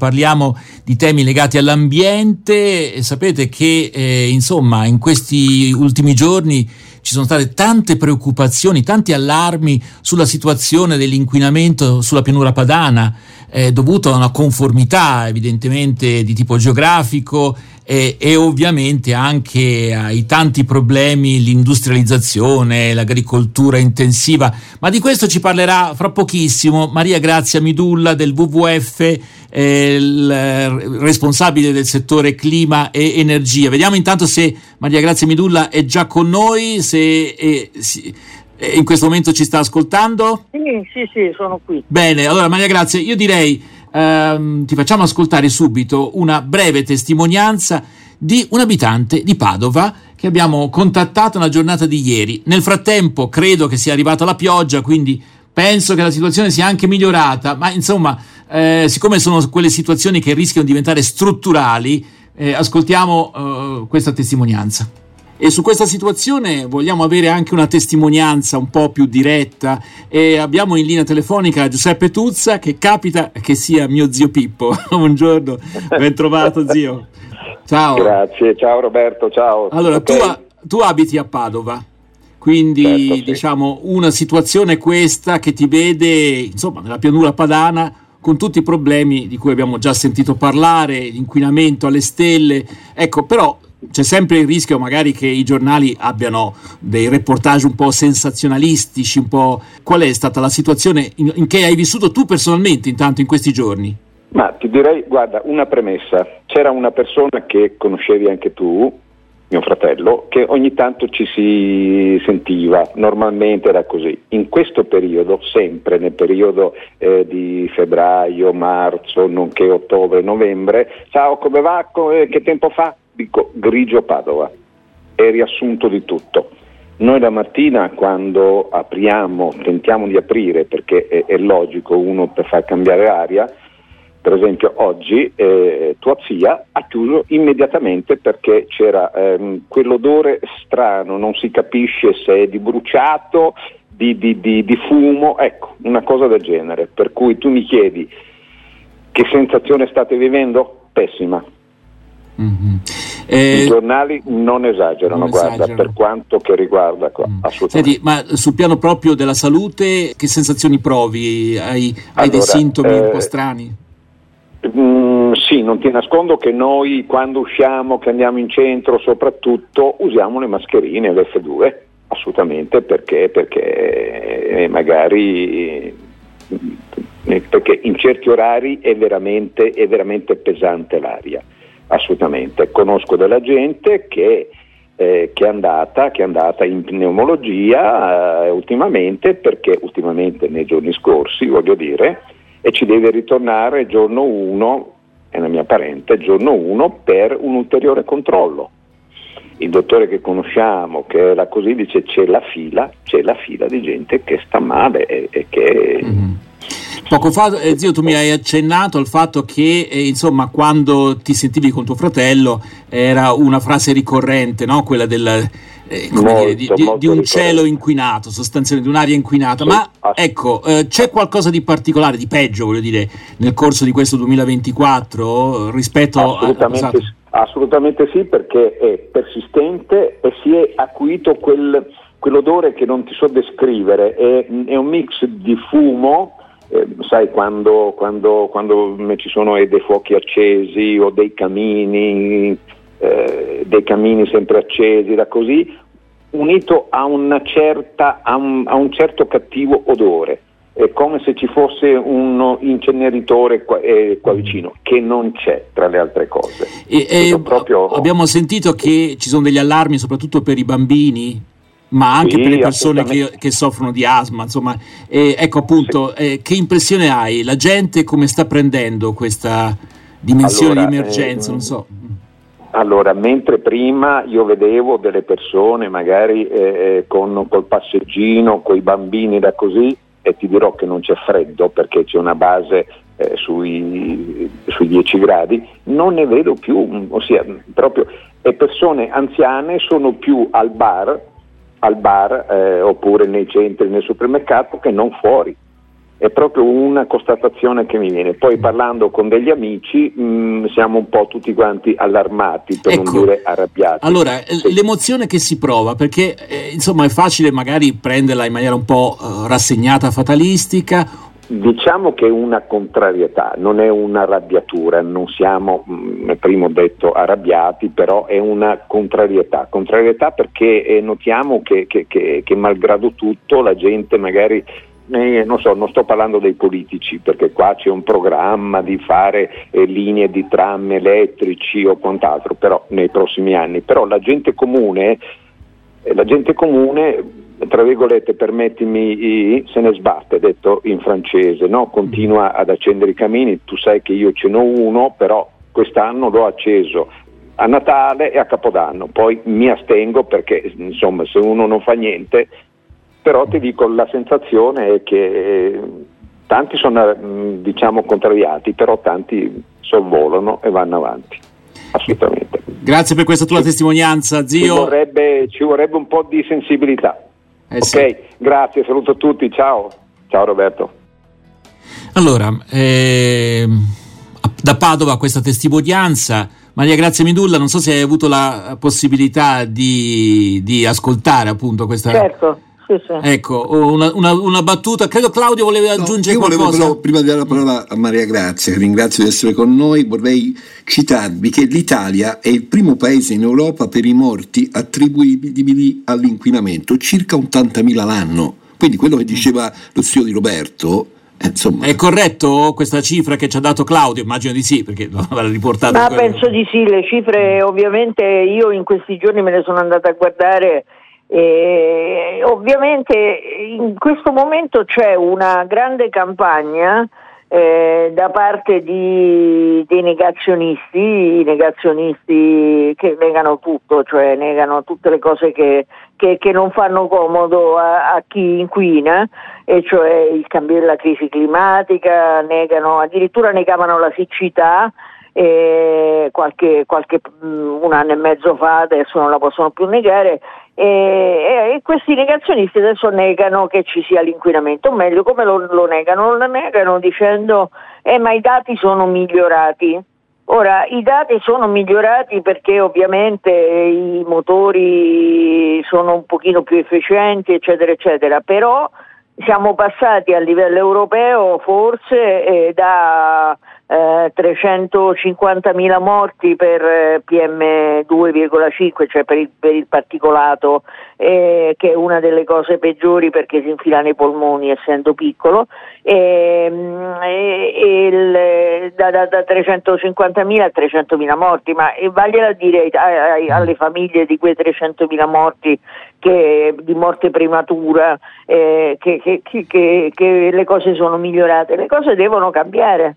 parliamo di temi legati all'ambiente sapete che eh, insomma in questi ultimi giorni ci sono state tante preoccupazioni, tanti allarmi sulla situazione dell'inquinamento sulla pianura padana, eh, dovuto a una conformità evidentemente di tipo geografico e, e, ovviamente anche ai tanti problemi, l'industrializzazione, l'agricoltura intensiva. Ma di questo ci parlerà fra pochissimo Maria Grazia Midulla del WWF, eh, il responsabile del settore clima e energia. Vediamo intanto se Maria Grazia Midulla è già con noi, se eh, si, in questo momento ci sta ascoltando? Sì, sì, sì, sono qui. Bene, allora Maria Grazia, io direi ehm, ti facciamo ascoltare subito una breve testimonianza di un abitante di Padova che abbiamo contattato nella giornata di ieri. Nel frattempo credo che sia arrivata la pioggia, quindi penso che la situazione sia anche migliorata, ma insomma, eh, siccome sono quelle situazioni che rischiano di diventare strutturali, eh, ascoltiamo eh, questa testimonianza. E su questa situazione vogliamo avere anche una testimonianza un po' più diretta e abbiamo in linea telefonica Giuseppe Tuzza che capita che sia mio zio Pippo. Buongiorno, ben trovato zio. Ciao. Grazie, ciao Roberto, ciao. Allora, okay. tu, tu, abiti a Padova, quindi certo, sì. diciamo una situazione questa che ti vede insomma nella pianura padana con tutti i problemi di cui abbiamo già sentito parlare, l'inquinamento alle stelle, ecco però c'è sempre il rischio magari che i giornali abbiano dei reportage un po' sensazionalistici, un po'... Qual è stata la situazione in, in che hai vissuto tu personalmente intanto in questi giorni? Ma ti direi, guarda, una premessa. C'era una persona che conoscevi anche tu, mio fratello, che ogni tanto ci si sentiva, normalmente era così. In questo periodo, sempre nel periodo eh, di febbraio, marzo, nonché ottobre, novembre, ciao come va, che tempo fa? Dico grigio Padova, è riassunto di tutto. Noi la mattina quando apriamo, tentiamo di aprire perché è, è logico uno per far cambiare aria, per esempio oggi eh, tua zia ha chiuso immediatamente perché c'era ehm, quell'odore strano, non si capisce se è di bruciato, di, di, di, di fumo, ecco, una cosa del genere. Per cui tu mi chiedi che sensazione state vivendo? Pessima. Mm-hmm. Eh, I giornali non esagerano, non guarda, esagerano. per quanto che riguarda qua, mm. assolutamente. Senti, ma sul piano proprio della salute, che sensazioni provi? Hai, hai allora, dei sintomi eh, un po' strani? Mm, sì, non ti nascondo che noi quando usciamo, che andiamo in centro soprattutto, usiamo le mascherine, l'F2, assolutamente, perché, perché eh, magari eh, perché in certi orari è veramente, è veramente pesante l'aria assolutamente. Conosco della gente che, eh, che, è, andata, che è, andata, in pneumologia eh, ultimamente, perché ultimamente nei giorni scorsi, voglio dire, e ci deve ritornare giorno 1, è una mia parente, giorno 1 per un ulteriore controllo. Il dottore che conosciamo, che era così, dice c'è la fila, c'è la fila di gente che sta male e, e che... Mm-hmm Poco fa, eh, zio, tu mi hai accennato al fatto che, eh, insomma, quando ti sentivi con tuo fratello era una frase ricorrente, no? quella del, eh, molto, dire, di, di, un cielo inquinato, sostanzialmente di un'aria inquinata. Sì, Ma ecco, eh, c'è qualcosa di particolare, di peggio, voglio dire, nel corso di questo 2024 rispetto assolutamente, a... Sì, assolutamente sì, perché è persistente e si è acuito quel, quell'odore che non ti so descrivere, è, è un mix di fumo eh, sai quando, quando, quando, ci sono dei fuochi accesi o dei camini, eh, dei camini sempre accesi, da così, unito a, certa, a, un, a un certo cattivo odore è come se ci fosse un inceneritore qua, eh, qua, vicino, che non c'è tra le altre cose. E, e proprio... Abbiamo sentito che ci sono degli allarmi soprattutto per i bambini ma anche sì, per le persone che, che, soffrono di asma, insomma, eh, ecco appunto, sì. eh, che impressione hai? La gente come sta prendendo questa dimensione allora, di emergenza? Eh, non so. Allora, mentre prima io vedevo delle persone magari eh, eh, con col passeggino, con i bambini da così, e ti dirò che non c'è freddo perché c'è una base eh, sui, sui 10 gradi, non ne vedo più, ossia proprio, e persone anziane sono più al bar al bar eh, oppure nei centri, nel supermercato che non fuori. è proprio una constatazione che mi viene. Poi parlando con degli amici mh, mm, siamo un po' tutti quanti allarmati, per ecco, non dire arrabbiati. Allora, sì. l'emozione che si prova, perché eh, insomma è facile magari prenderla in maniera un po' eh, rassegnata, fatalistica. Diciamo che è una contrarietà, non è un'arrabbiatura, non siamo, mm, prima ho detto, arrabbiati, però è una contrarietà. Contrarietà perché eh, notiamo che, che, che, che malgrado tutto la gente magari eh, non, so, non sto parlando dei politici perché qua c'è un programma di fare eh, linee di tram elettrici o quant'altro però, nei prossimi anni, però la gente comune, eh, la gente comune tra virgolette, permettimi, se ne sbatte, detto in francese, no? continua ad accendere i camini, tu sai che io ce n'ho uno, però quest'anno l'ho acceso a Natale e a Capodanno, poi mi astengo perché insomma se uno non fa niente però ti dico la sensazione è che eh, tanti sono mm, diciamo contrariati, però tanti sorvolano e vanno avanti. Assolutamente. Grazie per questa tua testimonianza, zio. Ci vorrebbe, ci vorrebbe, un po' di sensibilità. Eh ok, sì. grazie, saluto a tutti, ciao. Ciao Roberto. Allora, eh, da Padova questa testimonianza. Maria Grazia Midulla, non so se hai avuto la possibilità di, di ascoltare appunto questa... Certo Ecco, una, una, una, battuta, credo Claudio voleva aggiungere no, io qualcosa. Volevo però, prima di dare la parola a Maria Grazia, che ringrazio di essere con noi, vorrei citarvi che l'Italia è il primo paese in Europa per i morti attribuibili all'inquinamento, circa 80.000 l'anno. Quindi quello che diceva lo zio di Roberto eh, Insomma. È corretto questa cifra che ci ha dato Claudio? Immagino di sì, perché l'ha riportata. Ma penso di sì, le cifre ovviamente io in questi giorni me le sono andata a guardare e ovviamente in questo momento c'è una grande campagna eh, da parte di, dei negazionisti, i negazionisti che negano tutto, cioè negano tutte le cose che, che, che non fanno comodo a, a, chi inquina, e cioè il cambio della crisi climatica, negano, addirittura negavano la siccità. Qualche, qualche, mm, un anno e mezzo fa adesso non la possono più negare e, e, questi negazionisti adesso negano che ci sia l'inquinamento, o meglio come lo, lo negano? Lo negano dicendo eh, ma i dati sono migliorati. Ora, i dati sono migliorati perché ovviamente i motori sono un pochino più efficienti, eccetera, eccetera, però siamo passati a livello europeo forse eh, da eh, 350.000 morti per eh, PM2,5, cioè per il, per il particolato, eh, che è una delle cose peggiori perché si infila nei polmoni essendo piccolo, ehm, e, il, da, da, da, 350.000 a 300.000 morti, ma vale a dire ai, alle famiglie di quei 300.000 morti che, di morte prematura eh, che, che, che le cose sono migliorate, le cose devono cambiare.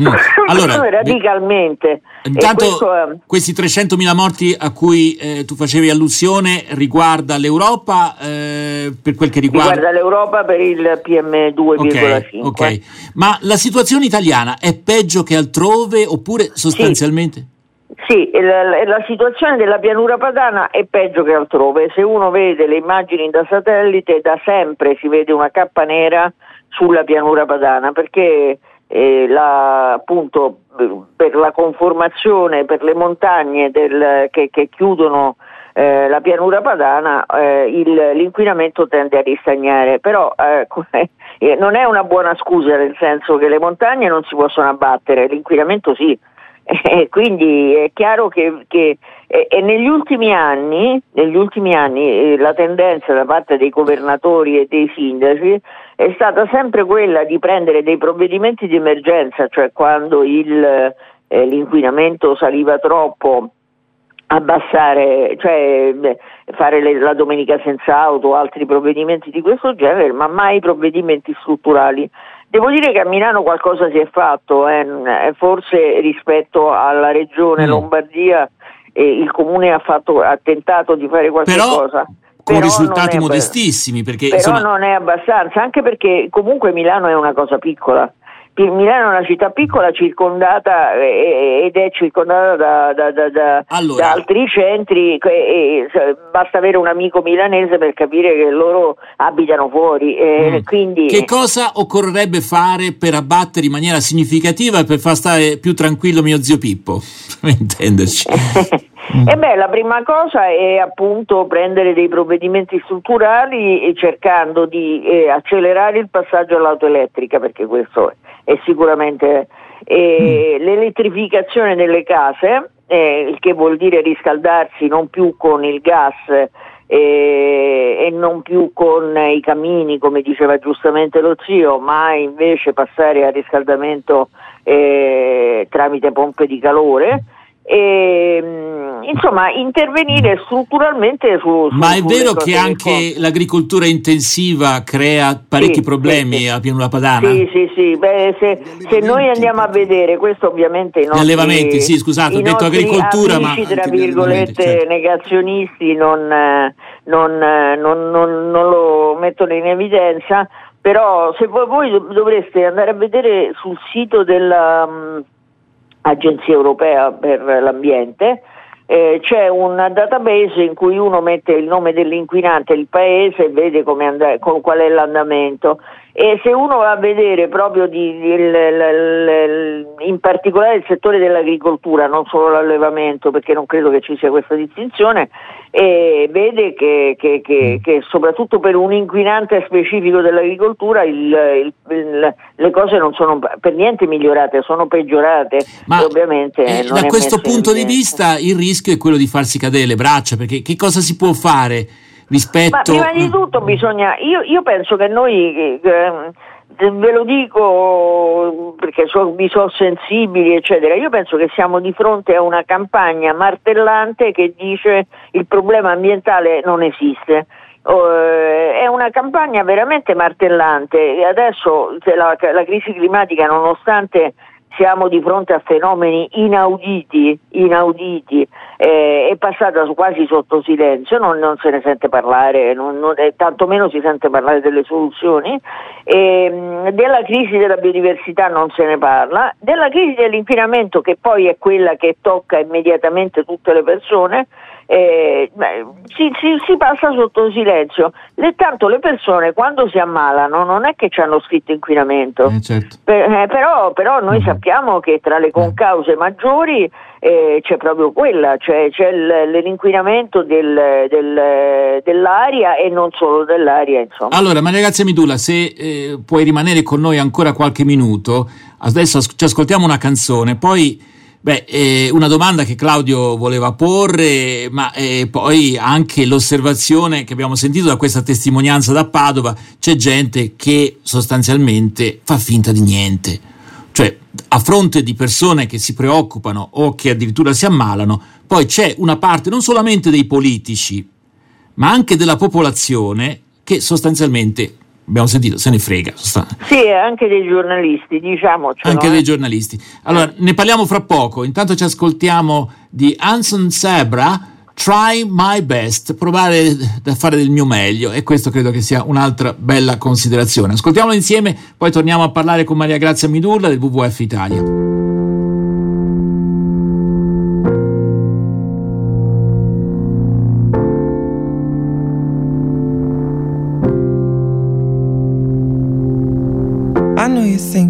Mm. Allora, radicalmente. Intanto questo, questi 300.000 morti a cui eh, tu facevi allusione riguarda l'Europa eh, per quel che riguarda... Riguarda l'Europa per il PM2,5. Okay, ok, ma la situazione italiana è peggio che altrove oppure sostanzialmente... Sì. Sì, la, la, situazione della pianura padana è peggio che altrove. Se uno vede le immagini da satellite, da sempre si vede una cappa nera sulla pianura padana perché eh, la, appunto per la conformazione, per le montagne del, che, che, chiudono eh, la pianura padana eh, il, l'inquinamento tende a ristagnare, però eh, non è una buona scusa nel senso che le montagne non si possono abbattere, l'inquinamento sì. E quindi è chiaro che, che e, negli ultimi anni, negli ultimi anni eh, la tendenza da parte dei governatori e dei sindaci è stata sempre quella di prendere dei provvedimenti di emergenza, cioè quando il, eh, l'inquinamento saliva troppo abbassare, cioè fare le, la domenica senza auto altri provvedimenti di questo genere, ma mai provvedimenti strutturali. Devo dire che a Milano qualcosa si è fatto, eh, forse rispetto alla regione mm. Lombardia eh, il comune ha, fatto, ha, tentato di fare qualche Però... cosa con però risultati modestissimi. Perché, però insomma... non è abbastanza, anche perché comunque Milano è una cosa piccola. Milano è una città piccola circondata eh, ed è circondata da, da, da, da allora. altri centri, e, basta avere un amico milanese per capire che loro abitano fuori. Eh, mm. quindi... Che cosa occorrerebbe fare per abbattere in maniera significativa e per far stare più tranquillo mio zio Pippo? Per intenderci. Mm. E beh, la prima cosa è appunto prendere dei provvedimenti strutturali cercando di eh, accelerare il passaggio all'auto elettrica, perché questo è sicuramente eh, mm. l'elettrificazione delle case, eh, il che vuol dire riscaldarsi non più con il gas eh, e non più con i camini, come diceva giustamente lo zio, ma invece passare al riscaldamento eh, tramite pompe di calore e, mm, insomma intervenire strutturalmente su, su ma è vero che anche l'agricoltura intensiva crea parecchi sì, problemi sì, a pianura padana? Sì sì sì. Beh, se, se, noi andiamo a vedere questo ovviamente i nostri, allevamenti sì scusate ho detto agricoltura amici, ma tra virgolette certo. negazionisti non, non, non, non, lo mettono in evidenza però se voi, voi dovreste andare a vedere sul sito della Agenzia Europea per l'Ambiente, eh, c'è un database in cui uno mette il nome dell'inquinante, il paese e vede and- qual è l'andamento e se uno va a vedere proprio di, di, l, l, l, in particolare il settore dell'agricoltura, non solo l'allevamento, perché non credo che ci sia questa distinzione, e vede che, che, che, mm. che soprattutto per un inquinante specifico dell'agricoltura il, il, il, le cose non sono per niente migliorate, sono peggiorate. Ma ovviamente eh, da questo punto di vista il rischio è quello di farsi cadere le braccia, perché che cosa si può fare? Rispetto... Ma prima di tutto bisogna, io, io penso che noi, eh, ve lo dico perché so, vi sono sensibili eccetera, io penso che siamo di fronte a una campagna martellante che dice il problema ambientale non esiste. Uh, è una campagna veramente martellante e adesso la, la crisi climatica nonostante siamo di fronte a fenomeni inauditi, inauditi eh, è passata quasi sotto silenzio, non, non se ne sente parlare, non, non, eh, tantomeno si sente parlare delle soluzioni, eh, della crisi della biodiversità non se ne parla, della crisi dell'inquinamento che poi è quella che tocca immediatamente tutte le persone, eh, beh, si, si, si, passa sotto silenzio. Le, tanto le persone quando si ammalano non è che ci hanno scritto inquinamento, eh, certo. per, eh, però, però, noi uh-huh. sappiamo che tra le concause maggiori eh, c'è proprio quella, cioè c'è l'inquinamento del, del, dell'aria e non solo dell'aria. Insomma. Allora, Maria Grazia Midulla, se eh, puoi rimanere con noi ancora qualche minuto, adesso ci ascoltiamo una canzone, poi Beh, eh, una domanda che Claudio voleva porre, ma eh, poi anche l'osservazione che abbiamo sentito da questa testimonianza da Padova, c'è gente che sostanzialmente fa finta di niente. Cioè, a fronte di persone che si preoccupano o che addirittura si ammalano, poi c'è una parte non solamente dei politici, ma anche della popolazione che sostanzialmente abbiamo sentito, se ne frega. Sì, anche dei giornalisti, diciamo. Anche dei giornalisti. Allora, eh. ne parliamo fra poco. Intanto ci ascoltiamo di Anson Sebra, Try My Best, provare a fare del mio meglio e questo credo che sia un'altra bella considerazione. Ascoltiamolo insieme, poi torniamo a parlare con Maria Grazia Midurla del WWF Italia.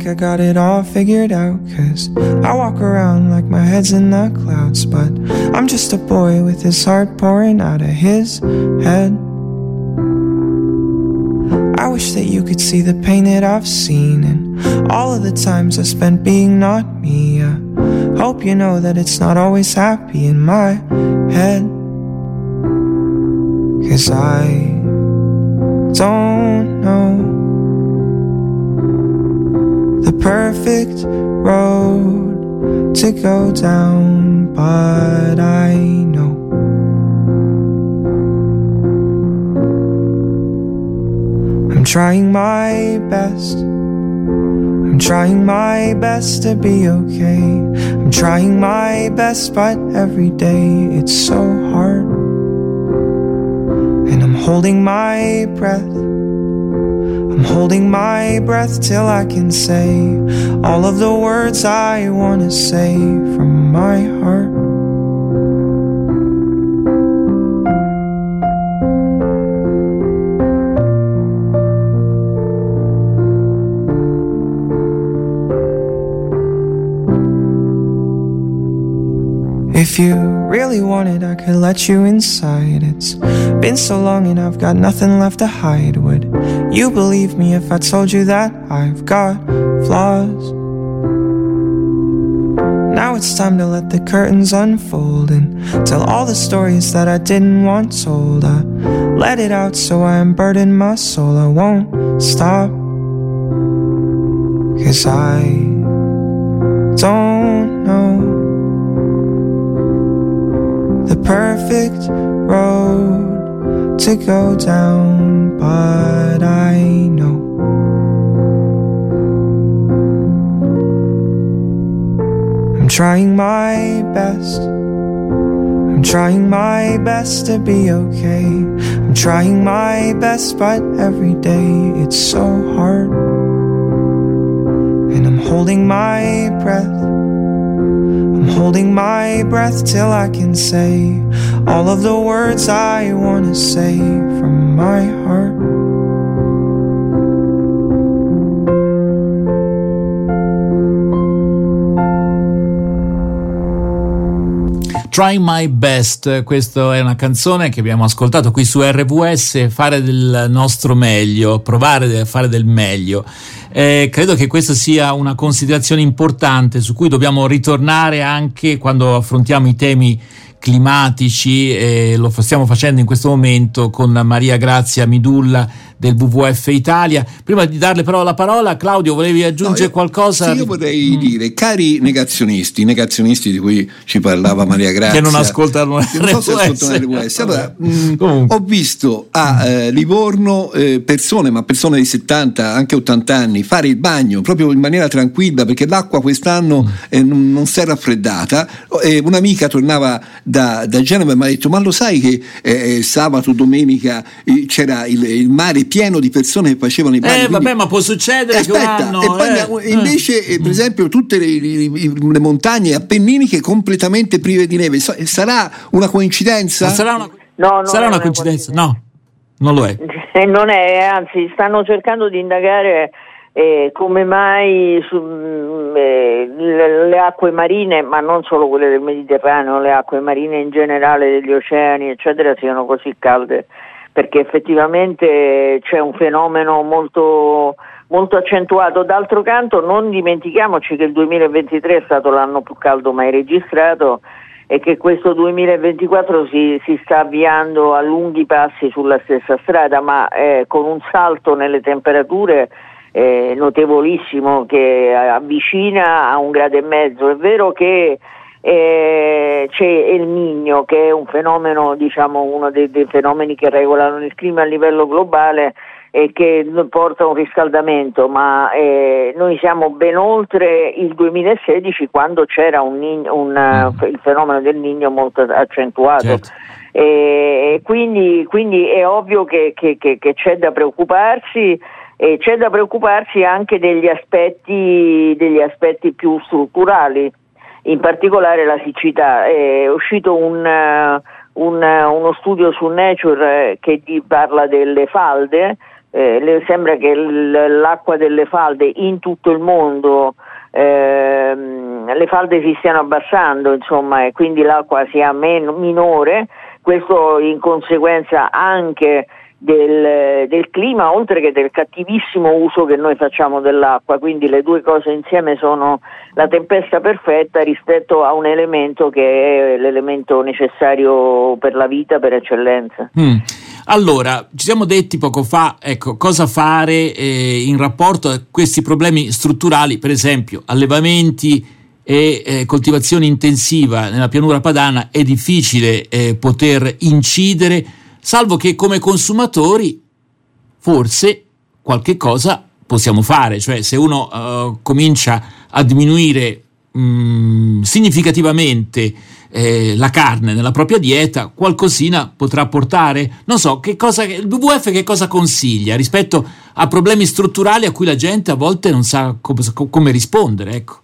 I got it all figured out, cause I walk around like my head's in the clouds, but I'm just a boy with his heart pouring out of his head. I wish that you could see the pain that I've seen and all of the times I spent being not me. I hope you know that it's not always happy in my head. Cause I don't know the perfect road to go down, but I know. I'm trying my best. I'm trying my best to be okay. I'm trying my best, but every day it's so hard. And I'm holding my breath holding my breath till I can say all of the words I wanna say from my heart. If you really wanted, I could let you inside. It's been so long and I've got nothing left to hide. Would you believe me if I told you that I've got flaws? Now it's time to let the curtains unfold and tell all the stories that I didn't want told. I let it out so I unburden my soul. I won't stop. Cause I don't know the perfect road to go down, but I know. I'm trying my best. I'm trying my best to be okay. I'm trying my best, but every day it's so hard. And I'm holding my breath. I'm holding my breath till I can say all of the words I wanna say from my heart. Try My Best, questa è una canzone che abbiamo ascoltato qui su RVS, fare del nostro meglio, provare a fare del meglio. Eh, credo che questa sia una considerazione importante su cui dobbiamo ritornare anche quando affrontiamo i temi climatici e lo stiamo facendo in questo momento con Maria Grazia Midulla del WWF Italia. Prima di darle però la parola, Claudio, volevi aggiungere no, io, qualcosa? Sì, io vorrei mm. dire, cari negazionisti, negazionisti di cui ci parlava Maria Grazia, che non ascoltano RWS. Allora, mh, mm, ho visto a eh, Livorno eh, persone, ma persone di 70, anche 80 anni, fare il bagno proprio in maniera tranquilla perché l'acqua quest'anno mm. eh, non, non, si è raffreddata. un'amica tornava da, da, Genova e mi ha detto: Ma lo sai che eh, sabato, domenica eh, c'era il, il mare pieno di persone che facevano i bagni. Eh, vabbè, ma può succedere aspetta, che anno, e poi, eh, invece, eh. per esempio, tutte le, le, le, montagne appenniniche completamente prive di neve. Sarà una coincidenza? sarà una, no, sarà una coincidenza? No, non lo è. Eh, non è, anzi, stanno cercando di indagare. Eh, come mai su, mm, eh, le, le, acque marine, ma non solo quelle del Mediterraneo, le acque marine in generale degli oceani, eccetera, siano così calde perché effettivamente c'è un fenomeno molto, molto accentuato. D'altro canto non dimentichiamoci che il 2023 è stato l'anno più caldo mai registrato e che questo 2024 si, si sta avviando a lunghi passi sulla stessa strada, ma eh, con un salto nelle temperature eh, notevolissimo che avvicina a un grado e mezzo. È vero che eh, c'è il Nigno che è un fenomeno, diciamo uno dei, dei, fenomeni che regolano il clima a livello globale e che porta a un riscaldamento, ma eh, noi siamo ben oltre il 2016 quando c'era un, un, mm. il fenomeno del Nigno molto accentuato. Certo. E quindi, quindi, è ovvio che, che, che, che c'è da preoccuparsi e c'è da preoccuparsi anche degli aspetti, degli aspetti più strutturali in particolare la siccità. È uscito un, un, uno studio su Nature eh, che parla delle falde, eh, sembra che l'acqua delle falde in tutto il mondo eh, le falde si stiano abbassando insomma, e quindi l'acqua sia meno, minore, questo in conseguenza anche del, del, clima oltre che del cattivissimo uso che noi facciamo dell'acqua, quindi le due cose insieme sono la tempesta perfetta rispetto a un elemento che è l'elemento necessario per la vita per eccellenza. Mm. Allora, ci siamo detti poco fa, ecco, cosa fare eh, in rapporto a questi problemi strutturali, per esempio allevamenti e eh, coltivazione intensiva nella pianura padana, è difficile eh, poter incidere salvo che come consumatori forse qualche cosa possiamo fare, cioè se uno uh, comincia a diminuire mh, mm, significativamente eh, la carne nella propria dieta, qualcosina potrà portare? Non so, che cosa, il WWF che cosa consiglia rispetto a problemi strutturali a cui la gente a volte non sa come, come rispondere? Ecco.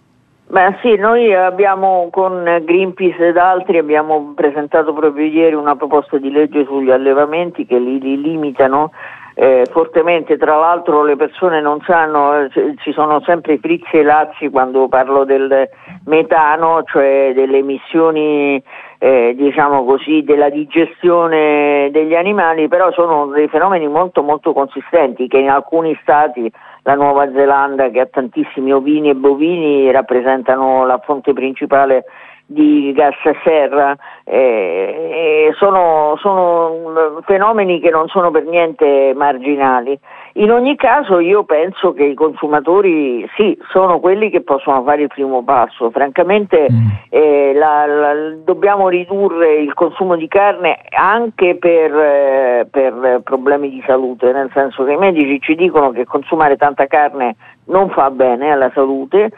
Beh sì, noi abbiamo con Greenpeace ed altri abbiamo presentato proprio ieri una proposta di legge sugli allevamenti che li, li limitano eh, fortemente, tra l'altro le persone non sanno, eh, ci sono sempre frizzi e lazzi quando parlo del metano, cioè delle emissioni eh, diciamo così, della digestione degli animali, però sono dei fenomeni molto molto consistenti che in alcuni stati, la Nuova Zelanda che ha tantissimi ovini e bovini, rappresentano la fonte principale di gas serra, eh, sono, sono, fenomeni che non sono per niente marginali. In ogni caso io penso che i consumatori sì, sono quelli che possono fare il primo passo, francamente mm. eh, la, la, dobbiamo ridurre il consumo di carne anche per, eh, per problemi di salute, nel senso che i medici ci dicono che consumare tanta carne non fa bene alla salute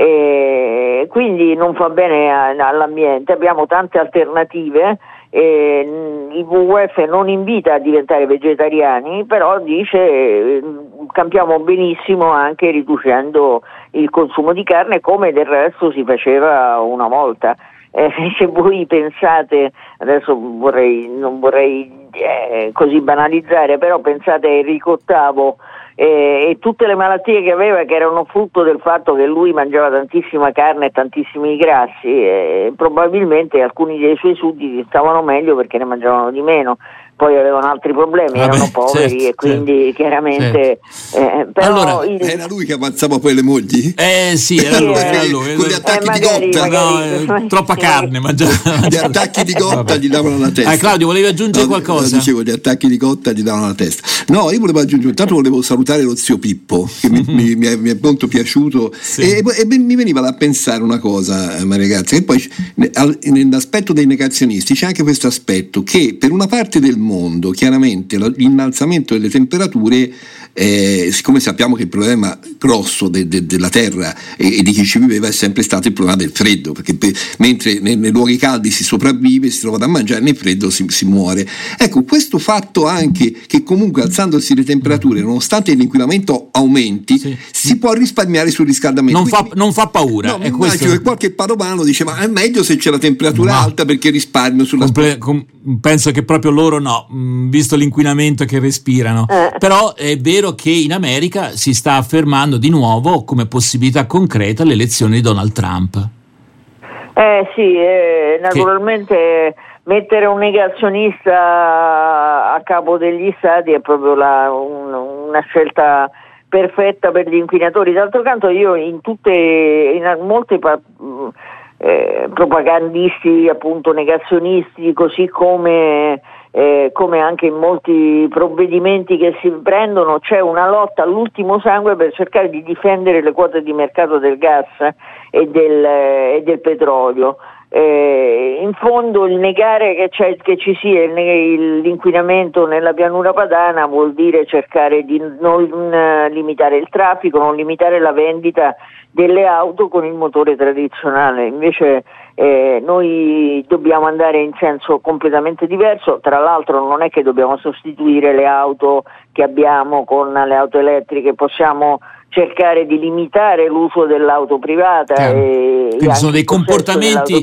e quindi non fa bene all'ambiente, abbiamo tante alternative. Eh, il WWF non invita a diventare vegetariani, però dice eh, campiamo benissimo anche riducendo il consumo di carne come del resto si faceva una volta. Eh, se voi pensate, adesso vorrei, non vorrei eh, così banalizzare, però pensate a Enrico VIII e tutte le malattie che aveva che erano frutto del fatto che lui mangiava tantissima carne e tantissimi grassi e probabilmente alcuni dei suoi sudditi stavano meglio perché ne mangiavano di meno poi avevano altri problemi, ah erano beh, poveri certo, e quindi certo, chiaramente... Certo. Eh, allora, il... Era lui che avanzava poi le mogli? Eh sì, era lui, era lui. Con gli attacchi eh, magari, di gotta. Magari, no, eh, troppa carne mangiava. Gli attacchi di gotta gli davano la testa. Ah, Claudio, volevi aggiungere no, qualcosa? dicevo, gli attacchi di gotta gli davano la testa. No, io volevo aggiungere, intanto volevo salutare lo zio Pippo, che mi, mi, mi, è, mi, è, molto piaciuto sì. e, e, mi veniva da pensare una cosa, eh, ma ragazzi, che poi nell'aspetto dei negazionisti c'è anche questo aspetto che per una parte del mondo, chiaramente, sicuramente l'innalzamento delle temperature, eh, siccome sappiamo che il problema grosso de, de, della Terra e, e, di chi ci viveva è sempre stato il problema del freddo, perché per, mentre nei, nei, luoghi caldi si sopravvive, si trova da mangiare, nel freddo si, si, muore. Ecco, questo fatto anche che comunque alzandosi le temperature, nonostante l'inquinamento aumenti, sì. si può risparmiare sul riscaldamento. Non, fa, non fa, paura. No, immagino che qualche padovano dice ma è meglio se c'è la temperatura Ma alta perché risparmio sulla... Comple- com- penso che proprio loro no, mm, visto l'inquinamento che respirano. Eh. Però è vero che in America si sta affermando di nuovo come possibilità concreta l'elezione di Donald Trump. Eh sì, eh, naturalmente che... mettere un negazionista a capo degli stati è proprio la, un, una scelta perfetta per gli inquinatori. D'altro canto io in tutte, in molte eh, propagandisti appunto negazionisti, così come eh, come anche in molti provvedimenti che si prendono, c'è una lotta all'ultimo sangue per cercare di difendere le quote di mercato del gas e del, eh, e del petrolio. Eh, in fondo il negare che, che ci sia il, l'inquinamento nella pianura padana vuol dire cercare di non uh, limitare il traffico, non limitare la vendita delle auto con il motore tradizionale. Invece eh, noi dobbiamo andare in senso completamente diverso, tra l'altro non è che dobbiamo sostituire le auto che abbiamo con le auto elettriche, possiamo cercare di limitare l'uso dell'auto privata. Quindi sono dei comportamenti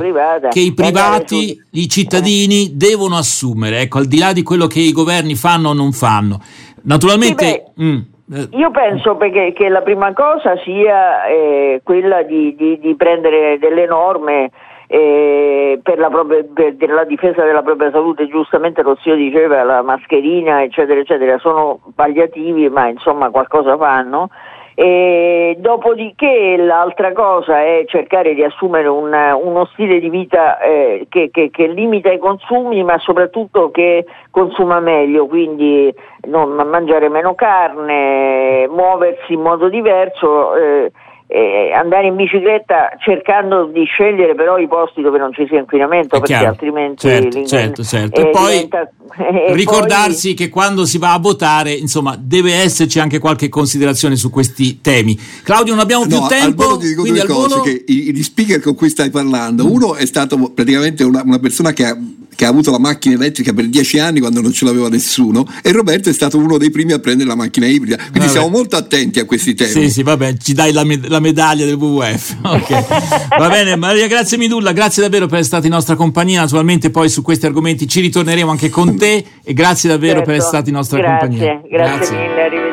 che i privati, su... i cittadini eh. devono assumere, ecco, al di là di quello che i governi fanno o non fanno. Naturalmente... Sì, mm, eh. io penso perché, che la prima cosa sia eh, quella di, di, di, prendere delle norme eh, per, la propria, per, la difesa della propria salute, giustamente lo zio diceva la mascherina eccetera eccetera sono palliativi ma insomma qualcosa fanno e dopodiché l'altra cosa è cercare di assumere un, uno stile di vita eh, che, che, che, limita i consumi ma soprattutto che consuma meglio, quindi non, mangiare meno carne, muoversi in modo diverso. Eh, eh, andare in bicicletta cercando di scegliere però i posti dove non ci sia inquinamento È perché chiaro. altrimenti Certo, certo, certo. eh, E poi diventa- ricordarsi che quando si va a votare, insomma, deve esserci anche qualche considerazione su questi temi. Claudio, non abbiamo più No, al tempo, volo ti dico quindi due al cose, volo- che i- gli speaker con cui stai parlando, uno è stato praticamente una, una persona che ha, che ha avuto la macchina elettrica per dieci anni quando non ce l'aveva nessuno e Roberto è stato uno dei primi a prendere la macchina ibrida, quindi Vabbè. siamo molto attenti a questi temi. Sì, sì, vabbè, ci dai la, med- la medaglia del WWF. Ok. Va bene, Maria Grazia Midulla, grazie davvero per essere stata in nostra compagnia. Naturalmente poi su questi argomenti ci ritorneremo anche con te e grazie davvero per Certo. essere stata in nostra grazie, compagnia. Grazie, mille, arrivederci.